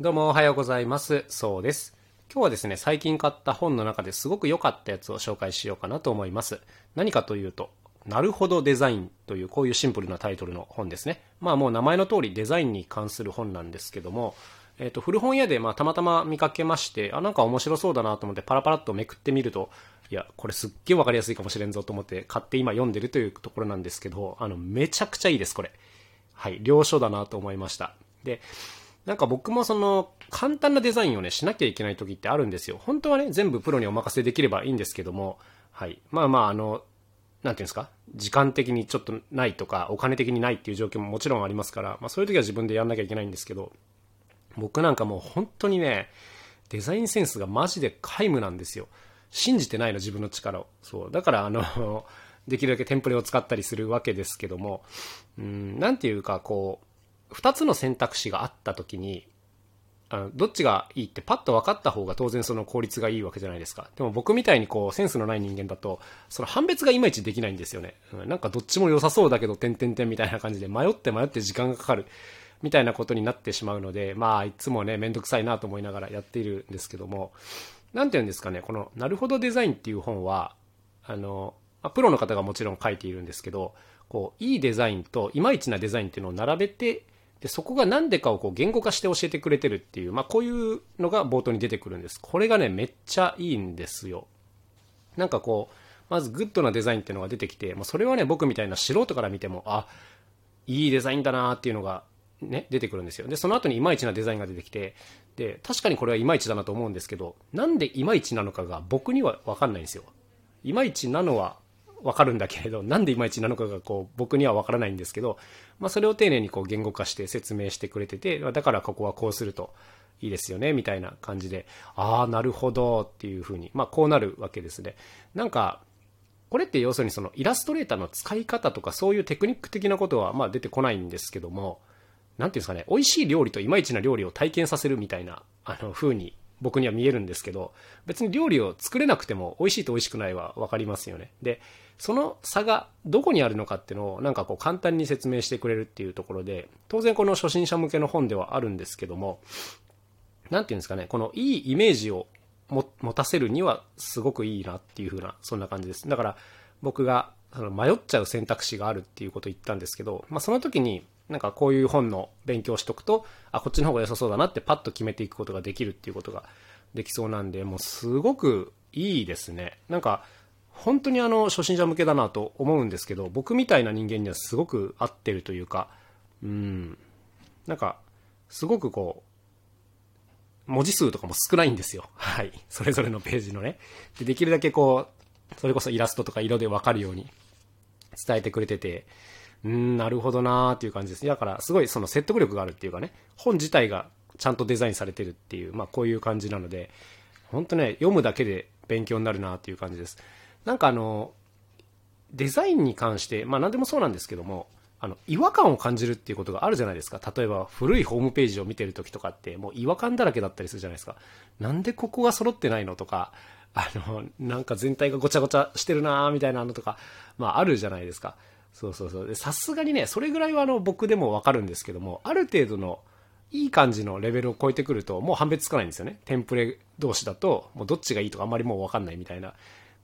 どうもおはようございます。そうです。今日はですね、最近買った本の中ですごく良かったやつを紹介しようかなと思います。何かというと、なるほどデザインというこういうシンプルなタイトルの本ですね。まあもう名前の通りデザインに関する本なんですけども、えっ、と、古本屋でまあたまたま見かけまして、あ、なんか面白そうだなと思ってパラパラっとめくってみると、いや、これすっげえわかりやすいかもしれんぞと思って買って今読んでるというところなんですけど、あの、めちゃくちゃいいです、これ。はい、良書だなと思いました。で、なんか僕もその簡単なデザインをねしなきゃいけない時ってあるんですよ。本当はね全部プロにお任せできればいいんですけども、はい。まあまああの、なんていうんですか？時間的にちょっとないとかお金的にないっていう状況ももちろんありますから、まあそういう時は自分でやんなきゃいけないんですけど、僕なんかもう本当にね、デザインセンスがマジで皆無なんですよ。信じてないの自分の力を。そう。だからあの、できるだけテンプレを使ったりするわけですけども、うん、なんていうかこう、2つの選択肢があった時にあのどっちがいいってパッと分かった方が当然その効率がいいわけじゃないですか。でも僕みたいにこうセンスのない人間だとその判別がいまいちできないんですよね、うん、なんかどっちも良さそうだけど点々点みたいな感じで迷って迷って時間がかかる。みたいなことになってしまうのでまあいつもねめんどくさいなと思いながらやっているんですけども。何て言うんですかねこの「なるほどデザイン」っていう本はあのプロの方がもちろん書いているんですけどこういいデザインといまいちなデザインっていうのを並べてでそこが何でかをこう言語化して教えてくれてるっていう、まあ、こういうのが冒頭に出てくるんです。これがねめっちゃいいんですよ。なんかこうまずグッドなデザインっていうのが出てきて、まあ、それはね僕みたいな素人から見てもあいいデザインだなっていうのがね出てくるんですよ。でその後にいまいちなデザインが出てきてで確かにこれはいまいちだなと思うんですけどなんでいまいちなのかが僕には分かんないんですよ。いまいちなのは分かるんだけれどなんでいまいちなのかがこう僕には分からないんですけど、まあ、それを丁寧にこう言語化して説明してくれててだからここはこうするといいですよねみたいな感じでああなるほどっていうふうに、まあ、こうなるわけですね。なんかこれって要するにそのイラストレーターの使い方とかそういうテクニック的なことはまあ出てこないんですけども何ていうんですかね美味しい料理といまいちな料理を体験させるみたいなあの風に僕には見えるんですけど別に料理を作れなくても美味しいと美味しくないは分かりますよね。でその差がどこにあるのかっていうのをなんかこう簡単に説明してくれるっていうところで当然この初心者向けの本ではあるんですけども何ていうんですかねこのいいイメージを持たせるにはすごくいいなっていう風なそんな感じです。だから僕がその迷っちゃう選択肢があるっていうことを言ったんですけど、まあ、その時になんかこういう本の勉強しとくとあこっちの方が良さそうだなってパッと決めていくことができるっていうことができそうなんでもうすごくいいですね。なんか本当にあの初心者向けだなと思うんですけど僕みたいな人間にはすごく合ってるというかうん。なんかすごくこう文字数とかも少ないんですよ。はい。それぞれのページのね。でできるだけこうそれこそイラストとか色で分かるように伝えてくれててうんなるほどなーっていう感じです。だからすごいその説得力があるっていうかね本自体がちゃんとデザインされてるっていうまあこういう感じなので本当ね読むだけで勉強になるなっていう感じです。なんかあのデザインに関してまあ何でもそうなんですけどもあの違和感を感じるっていうことがあるじゃないですか。例えば古いホームページを見てる時とかってもう違和感だらけだったりするじゃないですか。なんでここが揃ってないのとかあのなんか全体がごちゃごちゃしてるなーみたいなのとかまああるじゃないですか。そうそうそう。さすがにねそれぐらいはあの僕でもわかるんですけどもある程度のいい感じのレベルを超えてくるともう判別つかないんですよね。テンプレ同士だともうどっちがいいとかあんまりもう分かんないみたいな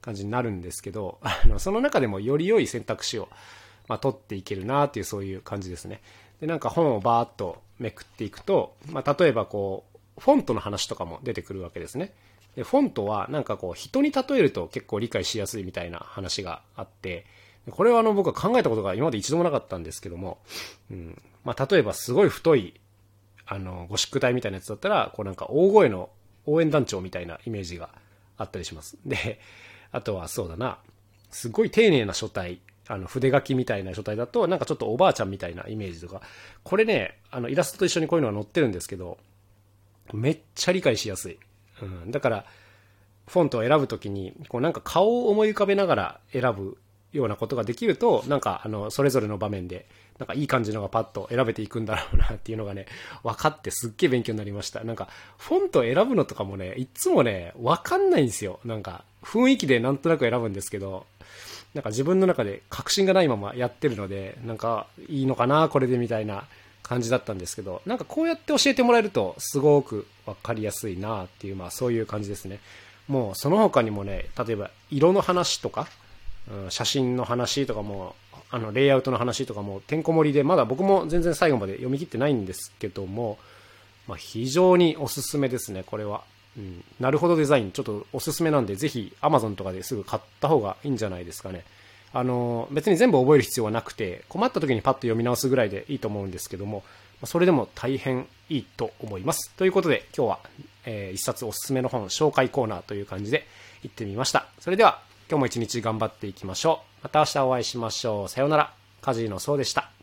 感じになるんですけどあのその中でもより良い選択肢を、まあ、取っていけるなっていうそういう感じですね。でなんか本をバーッとめくっていくと、まあ、例えばこうフォントの話とかも出てくるわけですね。でフォントはなんかこう人に例えると結構理解しやすいみたいな話があってこれはあの僕は考えたことが今まで一度もなかったんですけども、うん。まあ、例えばすごい太いあのゴシック体みたいなやつだったらこうなんか大声の応援団長みたいなイメージがあったりします。であとはそうだな。すごい丁寧な書体あの筆書きみたいな書体だとなんかちょっとおばあちゃんみたいなイメージとか。これねあのイラストと一緒にこういうのが載ってるんですけどめっちゃ理解しやすい、うん、だからフォントを選ぶときにこうなんか顔を思い浮かべながら選ぶようなことができるとなんかあのそれぞれの場面でなんかいい感じのがパッと選べていくんだろうなっていうのがね分かってすっげえ勉強になりましたなんかフォント選ぶのとかもねいつもね分かんないんですよなんか雰囲気でなんとなく選ぶんですけどなんか自分の中で確信がないままやってるのでなんかいいのかなこれでみたいな感じだったんですけど、なんかこうやって教えてもらえるとすごくわかりやすいなっていう、まあそういう感じですね。もうその他にもね、例えば色の話とか、うん、写真の話とかも、あの、レイアウトの話とかもてんこ盛りで、まだ僕も全然最後まで読み切ってないんですけども、まあ、非常におすすめですね、これは。うん、なるほどデザイン、ちょっとおすすめなんで、ぜひ Amazon とかですぐ買った方がいいんじゃないですかね。あの、別に全部覚える必要はなくて、困った時にパッと読み直すぐらいでいいと思うんですけども、それでも大変いいと思います。ということで、今日は、えー、一冊おすすめの本紹介コーナーという感じで行ってみました。それでは、今日も一日頑張っていきましょう。また明日お会いしましょう。さようなら。カジーのそうでした。